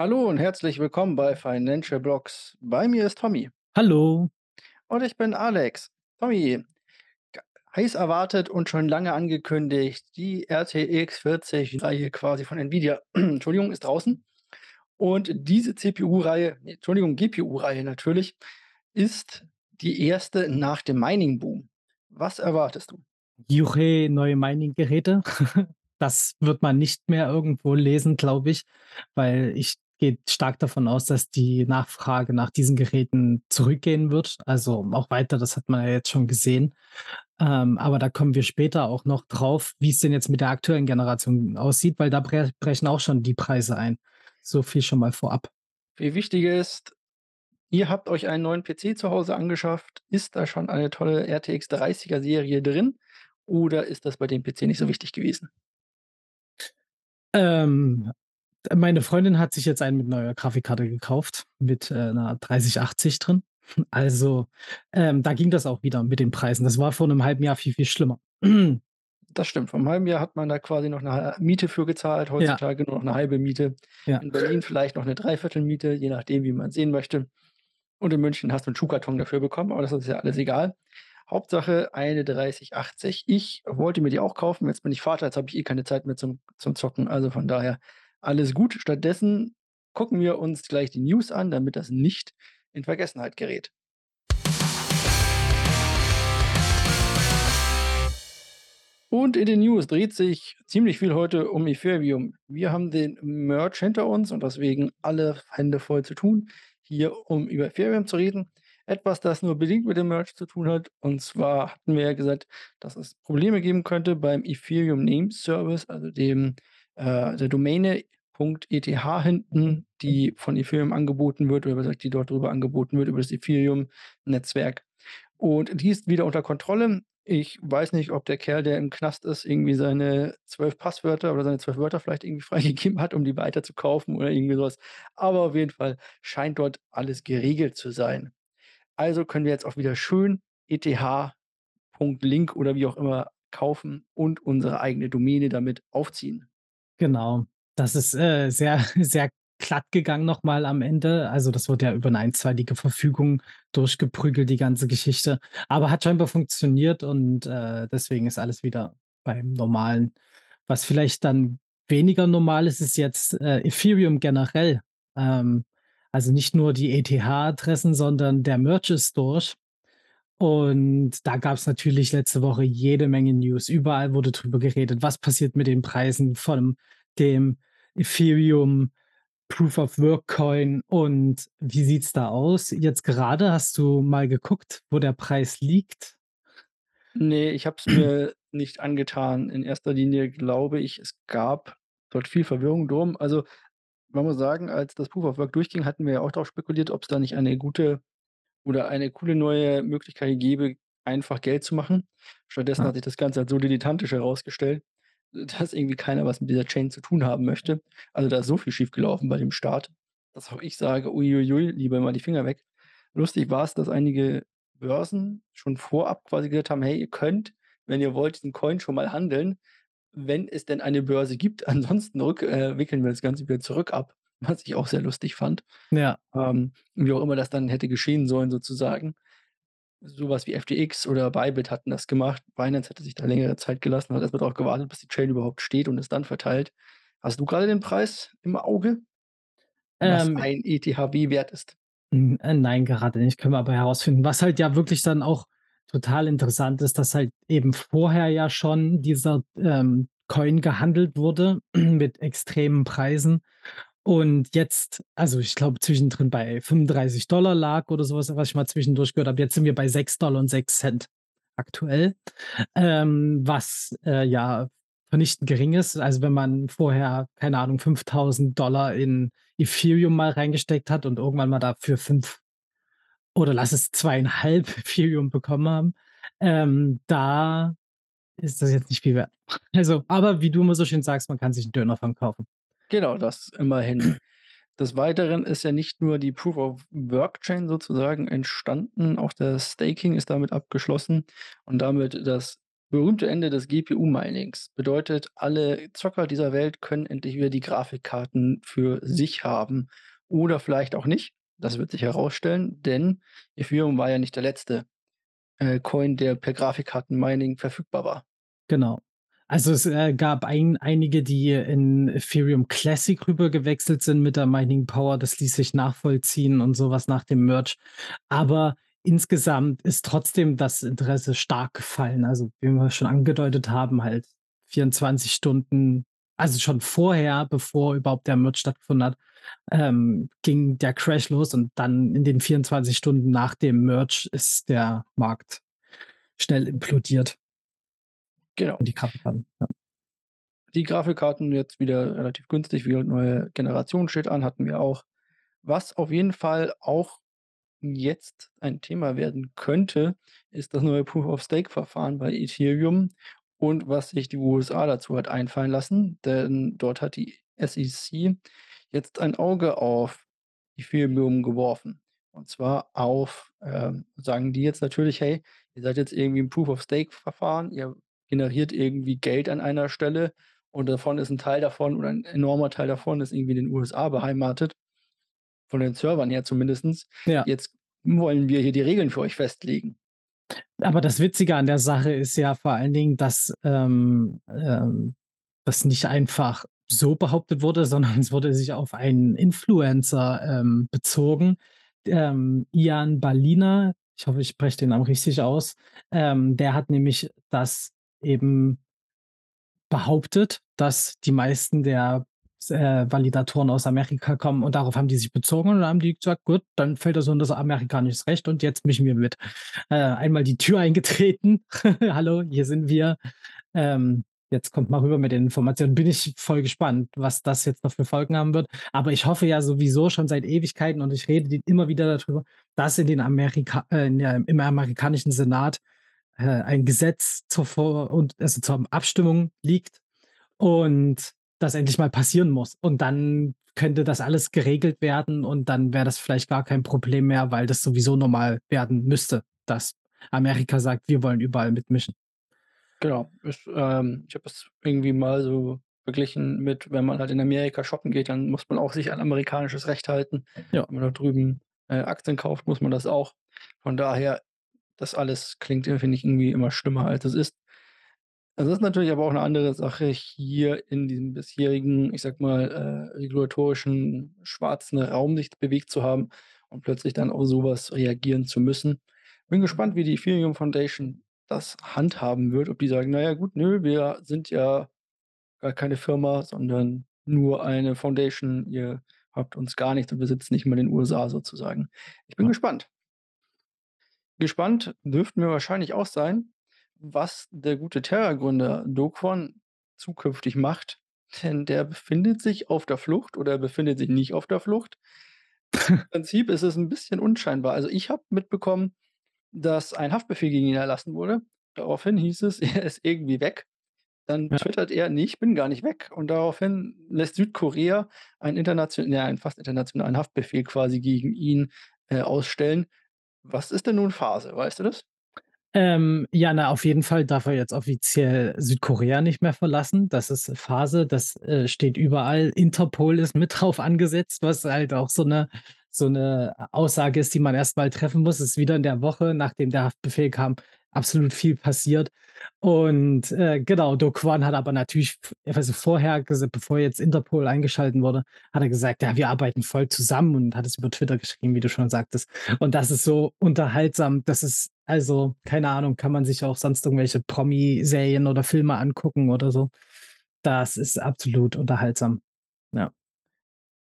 Hallo und herzlich willkommen bei Financial Blocks. Bei mir ist Tommy Hallo. und ich bin Alex. Tommy, g- heiß erwartet und schon lange angekündigt, die RTX 40-Reihe quasi von Nvidia, Entschuldigung, ist draußen. Und diese CPU-Reihe, nee, Entschuldigung, GPU-Reihe natürlich, ist die erste nach dem Mining-Boom. Was erwartest du? Juche, neue Mining-Geräte. Das wird man nicht mehr irgendwo lesen, glaube ich, weil ich gehe stark davon aus, dass die Nachfrage nach diesen Geräten zurückgehen wird. Also auch weiter, das hat man ja jetzt schon gesehen. Ähm, aber da kommen wir später auch noch drauf, wie es denn jetzt mit der aktuellen Generation aussieht, weil da bre brechen auch schon die Preise ein. So viel schon mal vorab. Viel wichtiger ist, ihr habt euch einen neuen PC zu Hause angeschafft. Ist da schon eine tolle RTX 30er-Serie drin? Oder ist das bei dem PC nicht so wichtig gewesen? Ähm, Meine Freundin hat sich jetzt einen mit neuer Grafikkarte gekauft, mit, äh, 'ner 3080 drin. Also, ähm, da ging das auch wieder mit den Preisen. Das war vor 'nem halben Jahr viel, viel schlimmer. Das stimmt. Vor 'nem halben Jahr hat man da quasi noch 'ne Miete für gezahlt, Ja, heutzutage nur noch 'ne halbe Miete. ja, In Berlin vielleicht noch 'ne Dreiviertelmiete, je nachdem, wie man sehen möchte. Und in München hast du 'n Schuhkarton dafür bekommen, aber das ist ja alles egal. Hauptsache eine 3080. Ich wollte mir die auch kaufen, jetzt bin ich Vater, jetzt habe ich eh keine Zeit mehr zum zum Zocken, also von daher alles gut. Stattdessen gucken wir uns gleich die News an, damit das nicht in Vergessenheit gerät. Und in den News dreht sich ziemlich viel heute um Ethereum. Wir haben den Merch hinter uns und deswegen alle Hände voll zu tun, hier um über Ethereum zu reden. Etwas, das nur bedingt mit dem Merch zu tun hat. Und zwar hatten wir ja gesagt, dass es Probleme geben könnte beim Ethereum Name Service, also dem äh, der Domäne .eth hinten, die von Ethereum angeboten wird, oder die dort drüber angeboten wird, über das Ethereum-Netzwerk. Und die ist wieder unter Kontrolle. Ich weiß nicht, ob der Kerl, der im Knast ist, irgendwie seine 12 Passwörter oder seine 12 Wörter vielleicht irgendwie freigegeben hat, um die weiterzukaufen oder irgendwie so was. Aber auf jeden Fall scheint dort alles geregelt zu sein. Also können wir jetzt auch wieder schön eth.link oder wie auch immer kaufen und unsere eigene Domäne damit aufziehen. Genau. Das ist, äh, sehr, sehr glatt gegangen noch mal am Ende. Also, das wurde ja über 'ne einstweilige Verfügung durchgeprügelt, die ganze Geschichte. Aber hat scheinbar funktioniert und, äh, deswegen ist alles wieder beim Normalen. Was vielleicht dann weniger normal ist, ist jetzt, äh, Ethereum generell. Ähm, also nicht nur die ETH-Adressen, sondern der Merge ist durch. Und da gab es natürlich letzte Woche jede Menge News. Überall wurde drüber geredet, was passiert mit den Preisen von dem Ethereum Proof of Work Coin und wie sieht's da aus? Jetzt gerade hast du mal geguckt, wo der Preis liegt? Ne, ich habe es mir nicht angetan. In erster Linie glaube ich, es gab dort viel Verwirrung drum. Also, man muss sagen, als das Proof of Work durchging, hatten wir ja auch darauf spekuliert, ob es da nicht eine gute oder eine coole neue Möglichkeit gäbe, einfach Geld zu machen. Stattdessen Ja, hat sich das Ganze als so dilettantisch herausgestellt, dass irgendwie keiner was mit dieser Chain zu tun haben möchte. Also, da ist so viel schiefgelaufen bei dem Start, dass auch ich sage: „Ui, ui, ui, lieber mal die Finger weg.“ Lustig war es, dass einige Börsen schon vorab quasi gesagt haben: „Hey, ihr könnt, wenn ihr wollt, diesen Coin schon mal handeln, wenn es denn eine Börse gibt. Ansonsten rück äh, wickeln wir das Ganze wieder zurück ab.“ Was ich auch sehr lustig fand. ja, Ähm, wie auch immer das dann hätte geschehen sollen sozusagen. Sowas wie FTX oder Bybit hatten das gemacht. Binance hätte sich da längere Zeit gelassen, hat erst mal drauf gewartet, bis die Chain überhaupt steht und es dann verteilt. Hast du grade den Preis im Auge, was ähm, ein ETH wert ist? äh, nein, gerade nicht, können wir aber herausfinden. Was halt ja wirklich dann auch total interessant ist, dass halt eben vorher ja schon dieser, ähm, Coin gehandelt wurde mit extremen Preisen Und jetzt also, ich glaube, zwischendrin bei 35 lag oder sowas, was ich mal zwischendurch gehört habe. Jetzt sind wir bei sechs und sechs aktuell, ähm, was, äh, ja vernichtend gering ist. Also, wenn man vorher, keine Ahnung, 5.000 in Ethereum mal reingesteckt hat und irgendwann mal dafür 5 oder lass es 2,5 Ethereum bekommen haben, ähm, da ist das jetzt nicht viel wert. Also aber wie du immer so schön sagst, man kann sich 'n Döner von kaufen. Genau, das immerhin. Des Weiteren ist ja nicht nur die Proof of Work Chain sozusagen entstanden, auch das Staking ist damit abgeschlossen und damit das berühmte Ende des GPU-Minings bedeutet, alle Zocker dieser Welt können endlich wieder die Grafikkarten für sich haben oder vielleicht auch nicht. Das wird sich herausstellen, denn Ethereum war ja nicht der letzte äh, Coin, der per Grafikkarten-Mining verfügbar war. Genau. Also, es, äh, gab ein einige, die in Ethereum Classic rüber gewechselt sind mit der Mining Power. Das ließ sich nachvollziehen und sowas nach dem Merge. Aber insgesamt ist trotzdem das Interesse stark gefallen. Also, wie wir schon angedeutet haben, halt 24 Stunden also schon vorher, bevor überhaupt der Merge stattgefunden hat, ähm, ging der Crash los und dann in den 24 Stunden nach dem Merge ist der Markt schnell implodiert. Genau. Und die Grafikkarten, ja. Die Grafikkarten jetzt wieder relativ günstig, wie neue Generation steht an, hatten wir auch. Was auf jeden Fall auch jetzt ein Thema werden könnte, ist das neue Proof-of-Stake-Verfahren bei Ethereum und was sich die USA dazu hat einfallen lassen, denn dort hat die SEC jetzt ein Auge auf Ethereum geworfen. Und zwar auf, ähm, sagen die jetzt natürlich, hey, ihr seid jetzt irgendwie im Proof-of-Stake-Verfahren, ihr generiert irgendwie Geld an einer Stelle und davon ist ein Teil davon oder ein enormer Teil davon ist irgendwie in den USA beheimatet, von den Servern her zumindest. Ja. Jetzt wollen wir hier die Regeln für euch festlegen. Aber das Witzige an der Sache ist ja vor allen Dingen, dass ähm, ähm, das nicht einfach so behauptet wurde, sondern es wurde sich auf einen Influencer ähm, bezogen, ähm, Ian Balina, ich hoffe, ich spreche den Namen richtig aus, ähm, der hat nämlich das eben behauptet, dass die meisten der äh, Validatoren aus Amerika kommen und darauf haben die sich bezogen und haben die gesagt, gut, dann fällt das unter das amerikanisches Recht und jetzt mischen wir mit. Äh, einmal die Tür eingetreten. Hallo, hier sind wir. Ähm, jetzt kommt mal rüber mit den Informationen. Bin ich voll gespannt, was das jetzt noch für Folgen haben wird. Aber ich hoffe ja sowieso schon seit Ewigkeiten und ich rede immer wieder darüber, dass in den Amerika äh, im amerikanischen Senat äh, ein Gesetz zur, Vor und, also zur Abstimmung liegt und das endlich mal passieren muss. Und dann könnte das alles geregelt werden und dann wäre das vielleicht gar kein Problem mehr, weil das sowieso normal werden müsste, dass Amerika sagt, wir wollen überall mitmischen. Genau. Ich, ähm, ich habe es irgendwie mal so verglichen mit, wenn man halt in Amerika shoppen geht, dann muss man auch sich an amerikanisches Recht halten. Ja. Wenn man da drüben äh, Aktien kauft, muss man das auch. Von daher, das alles klingt, finde ich, irgendwie immer schlimmer, als es ist. Es ist natürlich aber auch eine andere Sache, hier in diesem bisherigen, ich sag mal, äh, regulatorischen schwarzen Raum sich bewegt zu haben und plötzlich dann auf sowas reagieren zu müssen. Bin gespannt, wie die Ethereum Foundation das handhaben wird, ob die sagen, naja gut, nö, wir sind ja gar keine Firma, sondern nur eine Foundation. Ihr habt uns gar nichts und wir sitzen nicht mal in den USA sozusagen. Ich bin Ja. gespannt. Gespannt dürften wir wahrscheinlich auch sein, was der gute Terra-Gründer Dokwon zukünftig macht, denn der befindet sich auf der Flucht oder er befindet sich nicht auf der Flucht. Im Prinzip ist es ein bisschen unscheinbar. Also, ich habe mitbekommen, dass ein Haftbefehl gegen ihn erlassen wurde. Daraufhin hieß es, er ist irgendwie weg. Dann Ja. twittert er: „Ne, ich bin gar nicht weg.“ Und daraufhin lässt Südkorea einen internation ja, einen fast internationalen Haftbefehl quasi gegen ihn, äh, ausstellen. Was ist denn nun Phase? Weißt du das? Ähm, ja, na, auf jeden Fall darf er jetzt offiziell Südkorea nicht mehr verlassen. Das ist Phase, das, äh, steht überall. Interpol ist mit drauf angesetzt, was halt auch so eine so eine Aussage ist, die man erst mal treffen muss. Ist wieder in der Woche, nachdem der Haftbefehl kam, absolut viel passiert. Und, äh, genau, Do Kwon hat aber natürlich f also vorher bevor jetzt Interpol eingeschalten wurde, hat er gesagt: „Ja, wir arbeiten voll zusammen“ und hat es über Twitter geschrieben, wie du schon sagtest. Und das ist so unterhaltsam. Das ist also, keine Ahnung, kann man sich auch sonst irgendwelche Promi-Serien oder Filme angucken oder so. Das ist absolut unterhaltsam. Ja.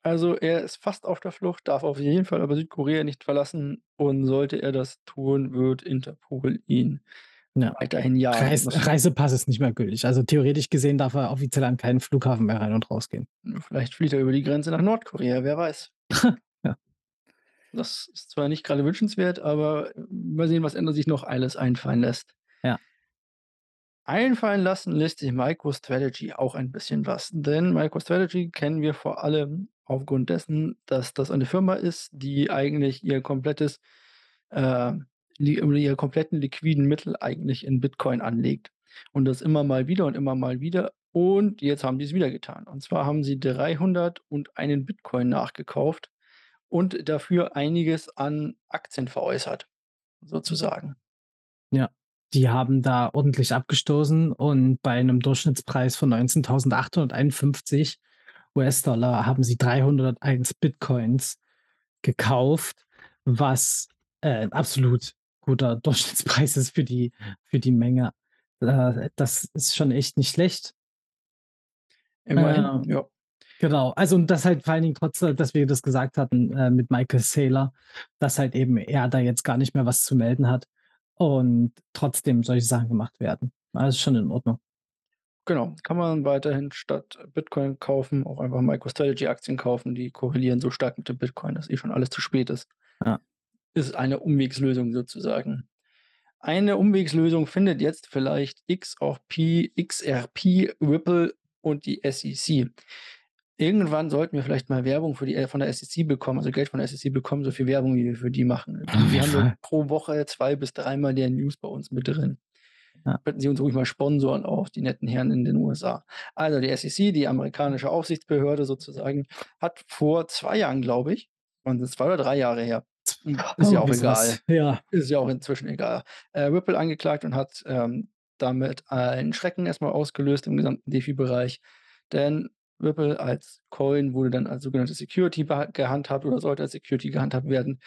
Also, er ist fast auf der Flucht, darf auf jeden Fall aber Südkorea nicht verlassen und sollte er das tun, wird Interpol ihn Ja. weiterhin jagen Reis. Reisepass ist nicht mehr gültig. Also, theoretisch gesehen darf er offiziell an keinen Flughafen mehr rein und rausgehen. Vielleicht fliegt er über die Grenze nach Nordkorea, wer weiß. Ja. Das ist zwar nicht gerade wünschenswert, aber mal sehen, was er sich noch alles einfallen lässt. Ja. Einfallen lassen lässt sich MicroStrategy auch ein bisschen was, denn MicroStrategy kennen wir vor allem aufgrund dessen, dass das eine Firma ist, die eigentlich ihr komplettes, äh, ihre kompletten liquiden Mittel eigentlich in Bitcoin anlegt. Und das immer mal wieder und immer mal wieder. Und jetzt haben die's wieder getan. Und zwar haben sie 301 Bitcoin nachgekauft und dafür einiges an Aktien veräußert, sozusagen. Ja, die haben da ordentlich abgestoßen und bei 'nem Durchschnittspreis von 19.851 US-Dollar haben sie 301 Bitcoins gekauft, was, äh, absolut guter Durchschnittspreis ist für die für die Menge. Äh, das ist schon echt nicht schlecht. Immerhin, Ähm, ja. genau. Also, und das halt vor allen Dingen trotz dass wir das gesagt hatten, äh, mit Michael Saylor, dass halt eben er da jetzt gar nicht mehr was zu melden hat und trotzdem solche Sachen gemacht werden. Also, schon in Ordnung. Genau, kann man weiterhin statt Bitcoin kaufen, auch einfach MicroStrategy-Aktien kaufen, die korrelieren so stark mit dem Bitcoin, dass eh schon alles zu spät ist. Ja. Ist eine Umwegslösung sozusagen. Eine Umwegslösung findet jetzt vielleicht XRP XRP, Ripple und die SEC. Irgendwann sollten wir vielleicht mal Werbung für die äh, von der SEC bekommen, also Geld von der SEC bekommen, so viel Werbung, wie wir für die machen. Jeden haben pro Woche 2 bis dreimal deren News bei uns mit drin. Ja. Könnten sie uns ruhig mal sponsoren auch, die netten Herren in den USA. Also, die SEC, die amerikanische Aufsichtsbehörde sozusagen, hat vor 2 Jahren, glaube ich waren das 2 oder 3 Jahre her? Ist ja auch egal. ja. Ist ja auch inzwischen egal. Äh, Ripple angeklagt und hat, ähm, damit einen Schrecken erst mal ausgelöst im gesamten DeFi-Bereich. Denn Ripple als Coin wurde dann als sogenannte Security gehandhabt oder sollte als Security gehandhabt werden.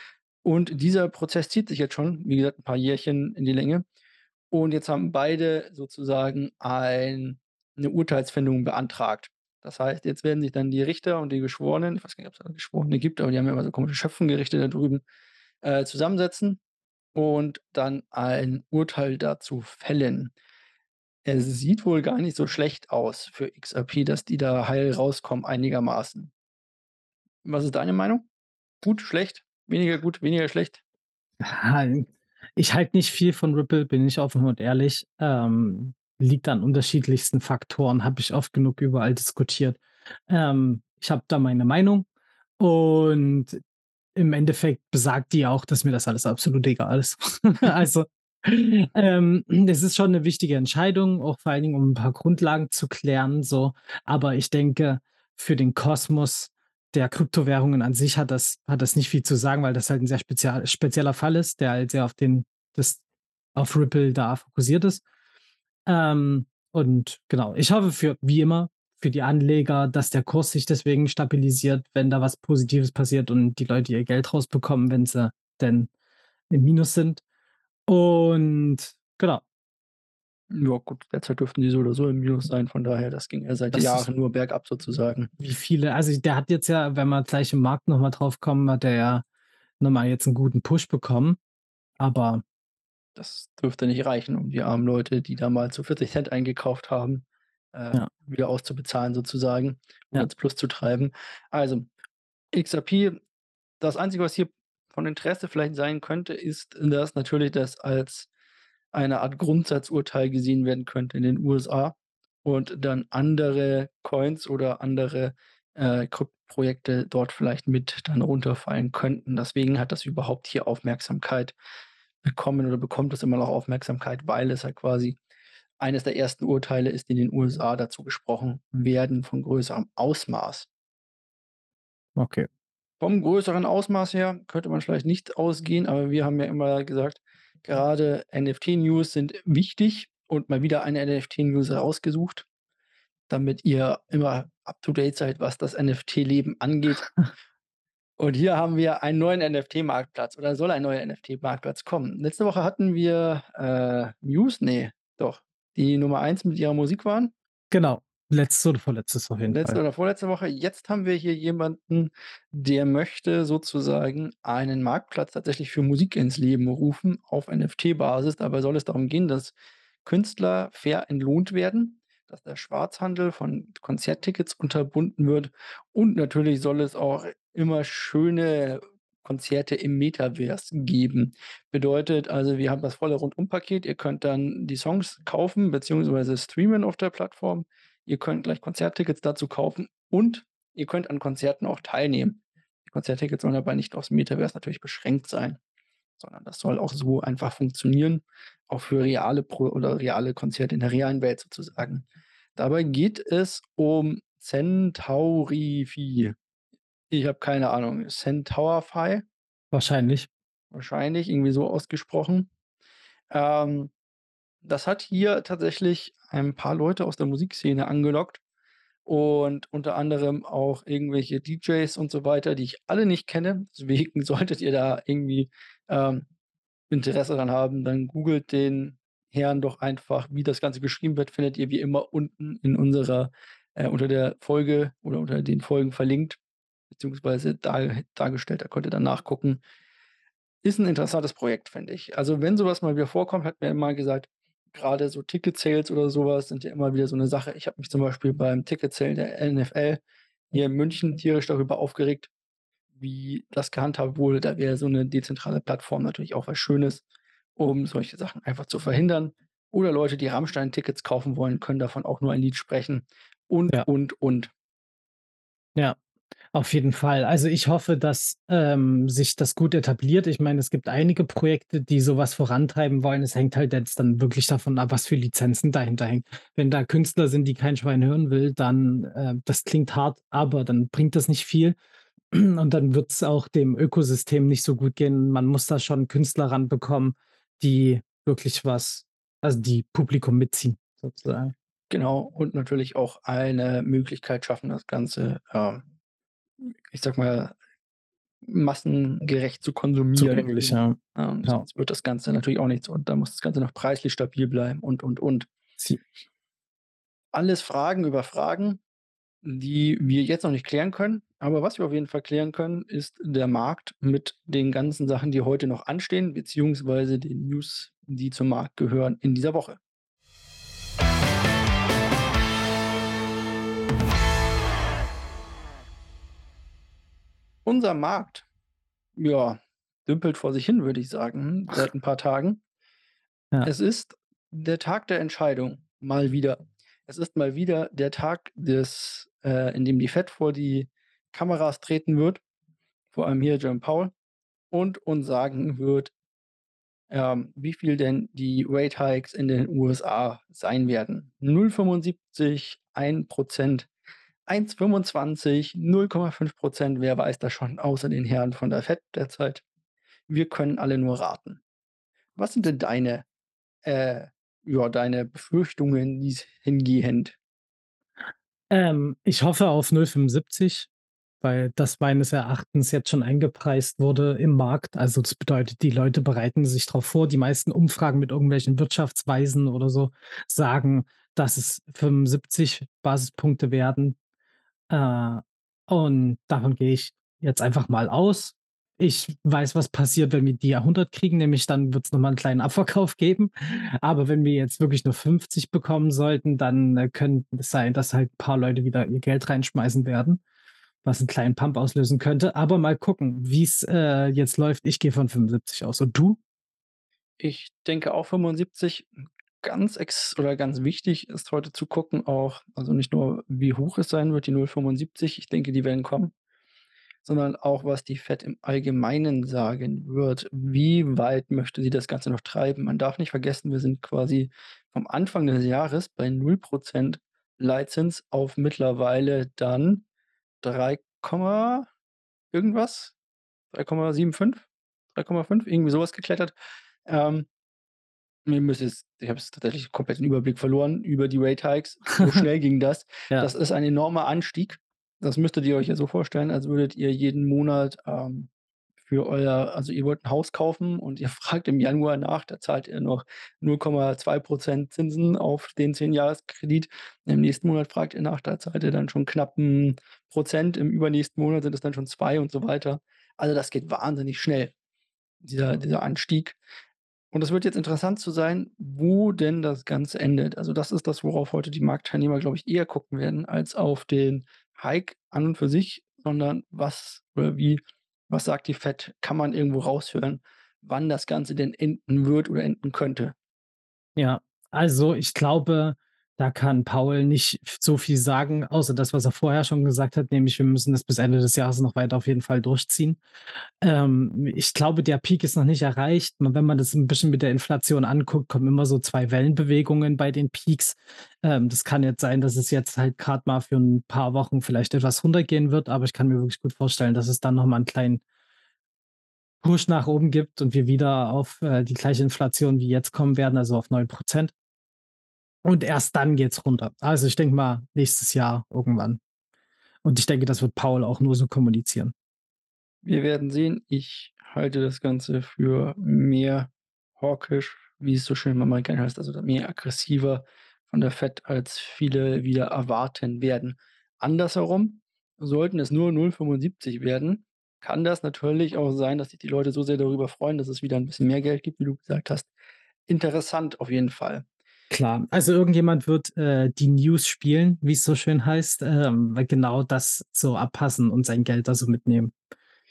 Und dieser Prozess zieht sich jetzt schon, wie gesagt, 'n paar Jährchen in die Länge. Und jetzt haben beide sozusagen ein 'ne Urteilsfindung beantragt. Das heißt, jetzt werden sich dann die Richter und die Geschworenen ich weiß gar nicht, ob's da Geschworene gibt, aber die haben ja immer so komische Schöpfengerichte da drüben, äh, zusammensetzen und dann ein Urteil dazu fällen. Es sieht wohl gar nicht so schlecht aus für XRP, dass die da heil rauskommen einigermaßen. Was ist deine Meinung? Gut, schlecht, weniger gut, weniger schlecht? Ich halte nicht viel von Ripple, bin ich offen und ehrlich. Ähm, liegt an unterschiedlichsten Faktoren, habe ich oft genug überall diskutiert. Ähm, ich habe da meine Meinung und im Endeffekt besagt die auch, dass mir das alles absolut egal ist. Also, ähm, es ist schon 'ne wichtige Entscheidung, auch vor allen Dingen, um 'n paar Grundlagen zu klären so. Aber ich denke, für den Kosmos der Kryptowährungen an sich hat das hat das nicht viel zu sagen, weil das halt 'n sehr spezial spezieller Fall ist, der halt sehr auf den das auf Ripple da fokussiert ist. Ähm, und genau, ich hoffe für wie immer, für die Anleger, dass der Kurs sich deswegen stabilisiert, wenn da was Positives passiert und die Leute ihr Geld rausbekommen, wenn sie denn im Minus sind. Und genau. Ja gut, derzeit dürften die so oder so im Minus sein, von daher, das ging ja seit Das Jahren nur bergab sozusagen. Wie viele also, der hat jetzt ja, wenn wir gleich im Markt noch mal drauf kommen, hat der ja noch mal jetzt 'n guten Push bekommen, aber Das dürfte nicht reichen, um die armen Leute, die da mal zu 40 eingekauft haben, äh, Ja. wieder auszubezahlen sozusagen oder Ja. ins Plus zu treiben. Also, XRP das Einzige, was hier von Interesse vielleicht sein könnte, ist, dass natürlich das als eine Art Grundsatzurteil gesehen werden könnte in den USA und dann andere Coins oder andere, äh, Kryptoprojekte dort vielleicht mit dann runterfallen könnten. Deswegen hat das überhaupt hier Aufmerksamkeit bekommen oder bekommt es immer noch Aufmerksamkeit, weil es halt quasi eines der ersten Urteile ist, die in den USA dazu gesprochen werden von größerem Ausmaß. Okay. Vom größeren Ausmaß her könnte man vielleicht nicht ausgehen, aber wir haben ja immer gesagt, gerade NFT-News sind wichtig und mal wieder eine NFT-News rausgesucht, damit ihr immer up to date seid, was das NFT-Leben angeht. Und hier haben wir einen neuen NFT-Marktplatz oder soll ein neuer NFT-Marktplatz kommen. Letzte Woche hatten wir, äh, Muse, ne, doch, die Nummer 1 mit ihrer Musikwaren. Genau, letztes oder vorletztes auf jeden Letzte Fall. oder vorletzte Woche. Jetzt haben wir hier jemanden, der möchte sozusagen einen Marktplatz tatsächlich für Musik ins Leben rufen auf NFT-Basis. Dabei soll es darum gehen, dass Künstler fair entlohnt werden, dass der Schwarzhandel von Konzerttickets unterbunden wird und natürlich soll es auch immer schöne Konzerte im Metaverse geben. Bedeutet also, wir haben das volle Rundumpaket. Ihr könnt dann die Songs kaufen beziehungsweise streamen auf der Plattform. Ihr könnt gleich Konzerttickets dazu kaufen und ihr könnt an Konzerten auch teilnehmen. Die Konzerttickets sollen aber nicht aufs Metaverse natürlich beschränkt sein. sondern das soll auch so einfach funktionieren, auch für reale Pro oder reale Konzerte in der realen Welt sozusagen. Dabei geht es um Centaurify. Ich habe keine Ahnung. Centaurify? Wahrscheinlich. Wahrscheinlich, irgendwie so ausgesprochen. Ähm, das hat hier tatsächlich ein paar Leute aus der Musikszene angelockt und unter anderem auch irgendwelche DJs und so weiter, die ich alle nicht kenne. Deswegen solltet ihr da irgendwie, ähm, Interesse dran haben, dann googelt den Herrn doch einfach. Wie das Ganze geschrieben wird, findet ihr wie immer unten in unserer äh, unter der Folge oder unter den Folgen verlinkt, beziehungsweise dar dargestellt. Da könnt ihr dann nachgucken. Ist 'n interessantes Projekt, finde ich. Also, wenn so was mal wieder vorkommt, hat mir immer gesagt, grade so Ticket-Sales oder so was sind ja immer wieder so 'ne Sache. Ich habe mich zum Beispiel beim Ticket-Sale der NFL hier in München tierisch darüber aufgeregt, wie das gehandhabt wurde. Da wäre so 'ne dezentrale Plattform natürlich auch was Schönes, um solche Sachen einfach zu verhindern. Oder Leute, die Rammstein-Tickets kaufen wollen, können davon auch nur ein Lied sprechen und, Ja. und, und. Ja, auf jeden Fall. Also, ich hoffe, dass, ähm, sich das gut etabliert. Ich meine, es gibt einige Projekte, die so was vorantreiben wollen. Es hängt halt jetzt dann wirklich davon ab, was für Lizenzen dahinter hängen. Wenn da Künstler sind, die kein Schwein hören will, dann, äh das klingt hart, aber dann bringt das nicht viel und dann wird's auch dem Ökosystem nicht so gut gehen. Man muss da schon Künstler ranbekommen, die wirklich was also, die Publikum mitziehen sozusagen. Genau, und natürlich auch eine Möglichkeit schaffen, das Ganze, ähm, ich sage mal, massengerecht zu konsumieren. Zugänglich, ja. Ähm, Ja. sonst wird das Ganze natürlich auch nichts und da muss das Ganze noch preislich stabil bleiben und, und, und. Sie Alles Fragen über Fragen, die wir jetzt noch nicht klären können. Aber was wir auf jeden Fall klären können, ist der Markt mit den ganzen Sachen, die heute noch anstehen, beziehungsweise den News, die zum Markt gehören in dieser Woche. Unser Markt, ja, dümpelt vor sich hin, würde ich sagen, seit 'n paar Tagen. Ja. Es ist der Tag der Entscheidung, mal wieder. Es ist mal wieder der Tag des äh, in dem die Fed vor die Kameras treten wird, vor allem hier Jerome Powell, und uns sagen wird ähm, wie viel denn die Rate Hikes in den USA sein werden. 0,75, 1 %, 1,25, 0,5 %, wer weiß das schon außer den Herren von der Fed derzeit. Wir können alle nur raten. Was sind denn deine äh, ja, deine Befürchtungen dies hingehend? Ähm, ich hoffe auf 0,75, weil das meines Erachtens jetzt schon eingepreist wurde im Markt. Also, das bedeutet, die Leute bereiten sich drauf vor. Die meisten Umfragen mit irgendwelchen Wirtschaftsweisen oder so sagen, dass es 75 Basispunkte werden. Äh, und davon gehe ich jetzt einfach mal aus. Ich weiß, was passiert, wenn wir die 100 kriegen, nämlich dann wird's noch mal 'n kleinen Abverkauf geben. Aber wenn wir jetzt wirklich nur 50 bekommen sollten, dann, äh, könnte es sein, dass halt 'n paar Leute wieder ihr Geld reinschmeißen werden, was 'n kleinen Pump auslösen könnte. Aber mal gucken, wie's, äh, jetzt läuft. Ich gehe von 75 aus. Und du? Ich denke auch 75. Ganz ex oder ganz wichtig ist heute zu gucken auch also, nicht nur, wie hoch es sein wird, die 0,75, ich denke, die werden kommen, sondern auch, was die Fed im Allgemeinen sagen wird. Wie weit möchte sie das Ganze noch treiben? Man darf nicht vergessen, wir sind quasi vom Anfang des Jahres bei 0 % Leitzins auf mittlerweile dann 3 Komma irgendwas, 3,75, 3,5, irgendwie so was geklettert. Ähm mir müsste jetzt ich habe jetzt tatsächlich komplett den Überblick verloren über die Rate Hikes. So schnell ging das. Ja. Das ist ein enormer Anstieg. Das müsstet ihr euch ja so vorstellen, als würdet ihr jeden Monat, ähm, für euer also, ihr wollt 'n Haus kaufen und ihr fragt im Januar nach, da zahlt ihr noch 0,2 % Zinsen auf den 10-Jahres-Kredit. Im nächsten Monat fragt ihr nach, da zahlt ihr dann schon knapp 'n Prozent. Im übernächsten Monat sind es dann schon 2 und so weiter. Also, das geht wahnsinnig schnell, dieser dieser Anstieg. Und es wird jetzt interessant zu sein, wo denn das Ganze endet. Also, das ist das, worauf heute die Marktteilnehmer, glaube ich, eher gucken werden als auf den Hike an und für sich, sondern was oder wie was sagt die Fed? Kann man irgendwo raushören, wann das Ganze denn enden wird oder enden könnte? Ja, also, ich glaube, Da kann Powell nicht so viel sagen, außer das, was er vorher schon gesagt hat, nämlich: „Wir müssen das bis Ende des Jahres noch weiter auf jeden Fall durchziehen.“ Ähm, ich glaube, der Peak ist noch nicht erreicht. Wenn man das 'n bisschen mit der Inflation anguckt, kommen immer so 2 Wellenbewegungen bei den Peaks. Ähm, das kann jetzt sein, dass es jetzt halt grad mal für 'n paar Wochen vielleicht etwas runtergehen wird, aber ich kann mir wirklich gut vorstellen, dass es dann noch mal 'n kleinen Push nach oben gibt und wir wieder auf, äh, die gleiche Inflation wie jetzt kommen werden, also auf 9 %. Und erst dann geht's runter. Also, ich denke mal, nächstes Jahr irgendwann. Und ich denke, das wird Powell auch nur so kommunizieren. Wir werden sehen. Ich halte das Ganze für mehr hawkisch, wie es so schön im Amerikanischen heißt, also mehr aggressiver von der Fed, als viele wieder erwarten werden. Andersherum, sollten es nur 0,75 werden, kann das natürlich auch sein, dass sich die Leute so sehr darüber freuen, dass es wieder 'n bisschen mehr Geld gibt, wie du gesagt hast. Interessant auf jeden Fall. Klar, also irgendjemand wird, äh, die News spielen, wie's so schön heißt, ähm, weil genau das so abpassen und sein Geld da so mitnehmen,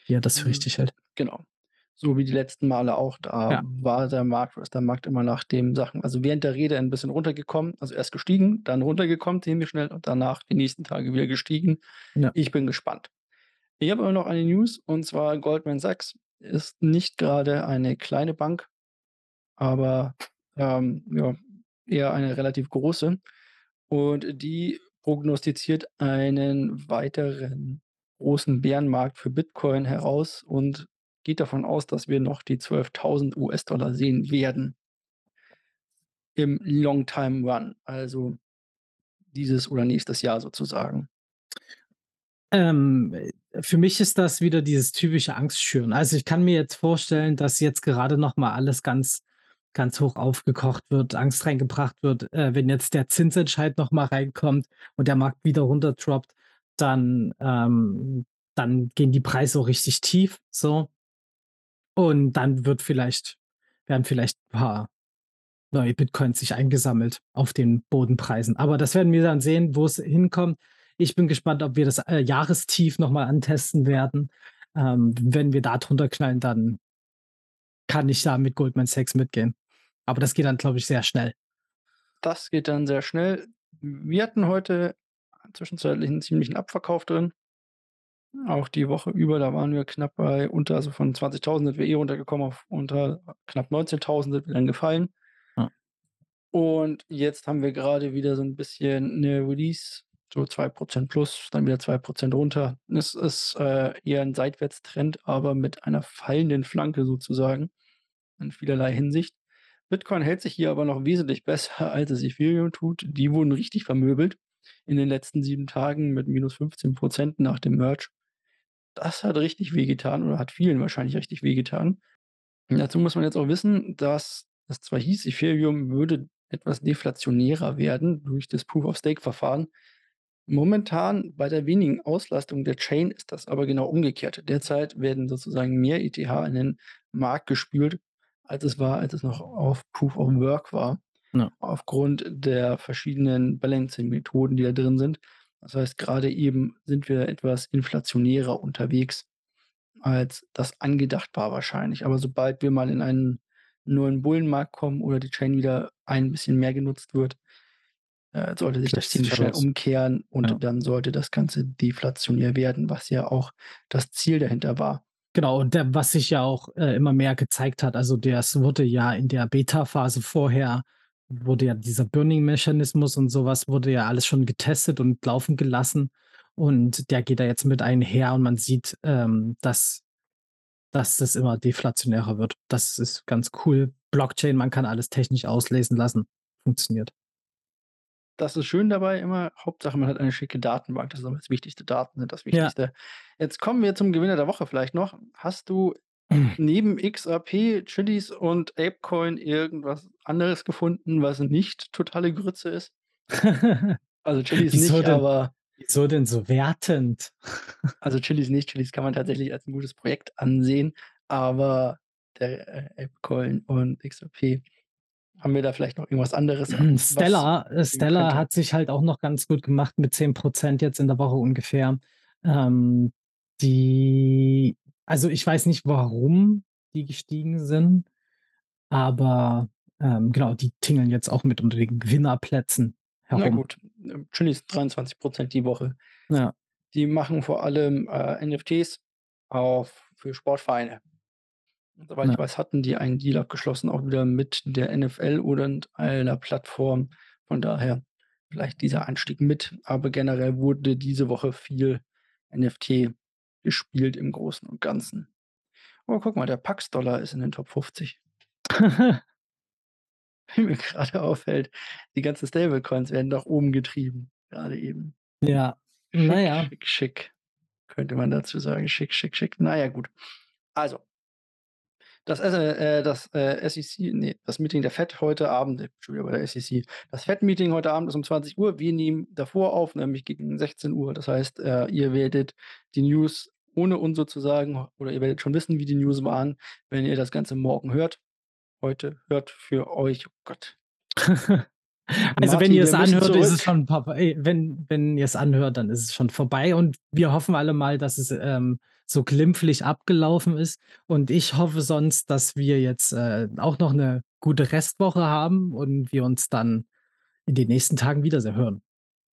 wie er das für Mhm, richtig hält. genau. So wie die letzten Male auch, da Ja. war der Markt ist der Markt immer nach den Sachen also während der Rede ein bisschen runtergekommen, also erst gestiegen, dann runtergekommen ziemlich schnell und danach die nächsten Tage wieder gestiegen. Ja. Ich bin gespannt. Ich habe aber noch eine News und zwar Goldman Sachs ist nicht grade eine kleine Bank, aber, ähm, ja, eher eine relativ große. Und die prognostiziert einen weiteren großen Bärenmarkt für Bitcoin heraus und geht davon aus, dass wir noch die 12.000 $ sehen werden. Im Long Time Run, also dieses oder nächstes Jahr sozusagen. Ähm, äh, für mich ist das wieder dieses typische Angstschüren. Also, ich kann mir jetzt vorstellen, dass jetzt gerade noch mal alles ganz ganz hoch aufgekocht wird, Angst reingebracht wird. Äh, wenn jetzt der Zinsentscheid noch mal reinkommt und der Markt wieder runter droppt, dann ähm, dann gehen die Preise so richtig tief, so. Und dann wird vielleicht werden vielleicht paar neue Bitcoins sich eingesammelt auf den Bodenpreisen. Aber das werden wir dann sehen, wo's hinkommt. Ich bin gespannt, ob wir das, äh, Jahrestief noch mal antesten werden. Ähm, wenn wir da drunter knallen, dann kann ich da mit Goldman Sachs mitgehen. Aber das geht dann, glaube ich, sehr schnell. Das geht dann sehr schnell. Wir hatten heute zwischenzeitlich 'n ziemlichen Abverkauf drin. Auch die Woche über, da waren wir knapp bei unter also von 20.000 sind wir eh runtergekommen auf unter knapp 19.000 sind wir dann gefallen. Ja. Und jetzt haben wir grade wieder so 'n bisschen 'ne Release, so 2 % plus, dann wieder 2 % runter. Es ist, äh, eher 'n Seitwärtstrend, aber mit einer fallenden Flanke sozusagen in vielerlei Hinsicht. Bitcoin hält sich hier aber noch wesentlich besser, als es Ethereum tut. Die wurden richtig vermöbelt in den letzten 7 Tagen mit -15 % nach dem Merge. Das hat richtig wehgetan oder hat vielen wahrscheinlich richtig wehgetan. Dazu muss man jetzt auch wissen, dass es zwar hieß, Ethereum würde etwas deflationärer werden durch das Proof-of-Stake-Verfahren. Momentan bei der wenigen Auslastung der Chain ist das aber genau umgekehrt. Derzeit werden sozusagen mehr ETH in den Markt gespült, als es war, als es noch auf Proof of Work war, Ja. aufgrund der verschiedenen Balancing-Methoden, die da drin sind. Das heißt, grade eben sind wir etwas inflationärer unterwegs, als das angedacht war wahrscheinlich. Aber sobald wir mal in einen neuen Bullenmarkt kommen oder die Chain wieder ein bisschen mehr genutzt wird, äh, sollte sich das sich ziemlich schnell umkehren und Ja. dann sollte das Ganze deflationär werden, was ja auch das Ziel dahinter war. Genau, und der was sich ja auch, äh, immer mehr gezeigt hat, also das wurde ja in der Beta-Phase vorher wurde ja dieser Burning-Mechanismus und so was wurde ja alles schon getestet und laufen gelassen. Und der geht da jetzt mit einher und man sieht, ähm, dass dass das immer deflationärer wird. Das ist ganz cool. Blockchain, man kann alles technisch auslesen lassen. Funktioniert. Das ist schön dabei immer. Hauptsache, man hat eine schicke Datenbank. Das ist immer das Wichtigste. Daten sind das Ja. Wichtigste. Jetzt kommen wir zum Gewinner der Woche vielleicht noch. Hast du neben XRP, Chiliz und Apecoin irgendwas anderes gefunden, was nicht totale Grütze ist? Also, Chiliz Wieso nicht, denn aber wieso denn so wertend? Also, Chiliz nicht. Chiliz kann man tatsächlich als 'n gutes Projekt ansehen, aber der, äh, Apecoin und XRP haben wir da vielleicht noch irgendwas anderes, Stellar könnte? hat sich halt auch noch ganz gut gemacht mit 10 % jetzt in der Woche ungefähr. Ähm, die also, ich weiß nicht, warum die gestiegen sind, aber, ähm, genau, die tingeln jetzt auch mit unter den Gewinnerplätzen Na herum. gut, ähm, chillig 23 % die Woche. Ja. Die machen vor allem, äh, NFTs auf für Sportvereine. Soweit ich Ja. weiß, hatten die einen Deal abgeschlossen, auch wieder mit der NFL und einer Plattform. Von daher vielleicht dieser Anstieg mit, aber generell wurde diese Woche viel NFT gespielt im Großen und Ganzen. Oh, guck mal, der Pax Dollar ist in den Top 50. Wie mir grade auffällt, die ganzen Stablecoins werden nach oben getrieben, grade eben. Ja, Schick, ja. schick, schick, könnte man dazu sagen. Schick, schick, schick. Na ja, gut. Also das äh, das, äh, SEC ne, das Meeting der Fed heute Abend ich bin schon wieder bei der SEC. Das Fed-Meeting heute Abend ist um 20:00. Wir nehmen davor auf, nämlich gegen 16:00. Das heißt, äh, ihr werdet die News ohne uns sozusagen oder ihr werdet schon wissen, wie die News waren, wenn ihr das Ganze morgen hört. Heute hört für euch oh Gott. Also, wenn Martin, wir ihr's müssen anhört, ist es schon. Wenn wenn ihr's anhört, dann ist es schon vorbei und wir hoffen alle mal, dass es, ähm, so glimpflich abgelaufen ist. Und ich hoffe sonst, dass wir jetzt, äh, auch noch 'ne gute Restwoche haben und wir uns dann in den nächsten Tagen wieder se hören.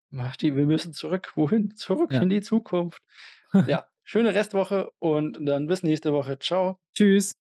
Martin, wir müssen zurück. Wohin? Zurück Ja. in die Zukunft. Ja, schöne Restwoche und dann bis nächste Woche. Tschau. Tschüss.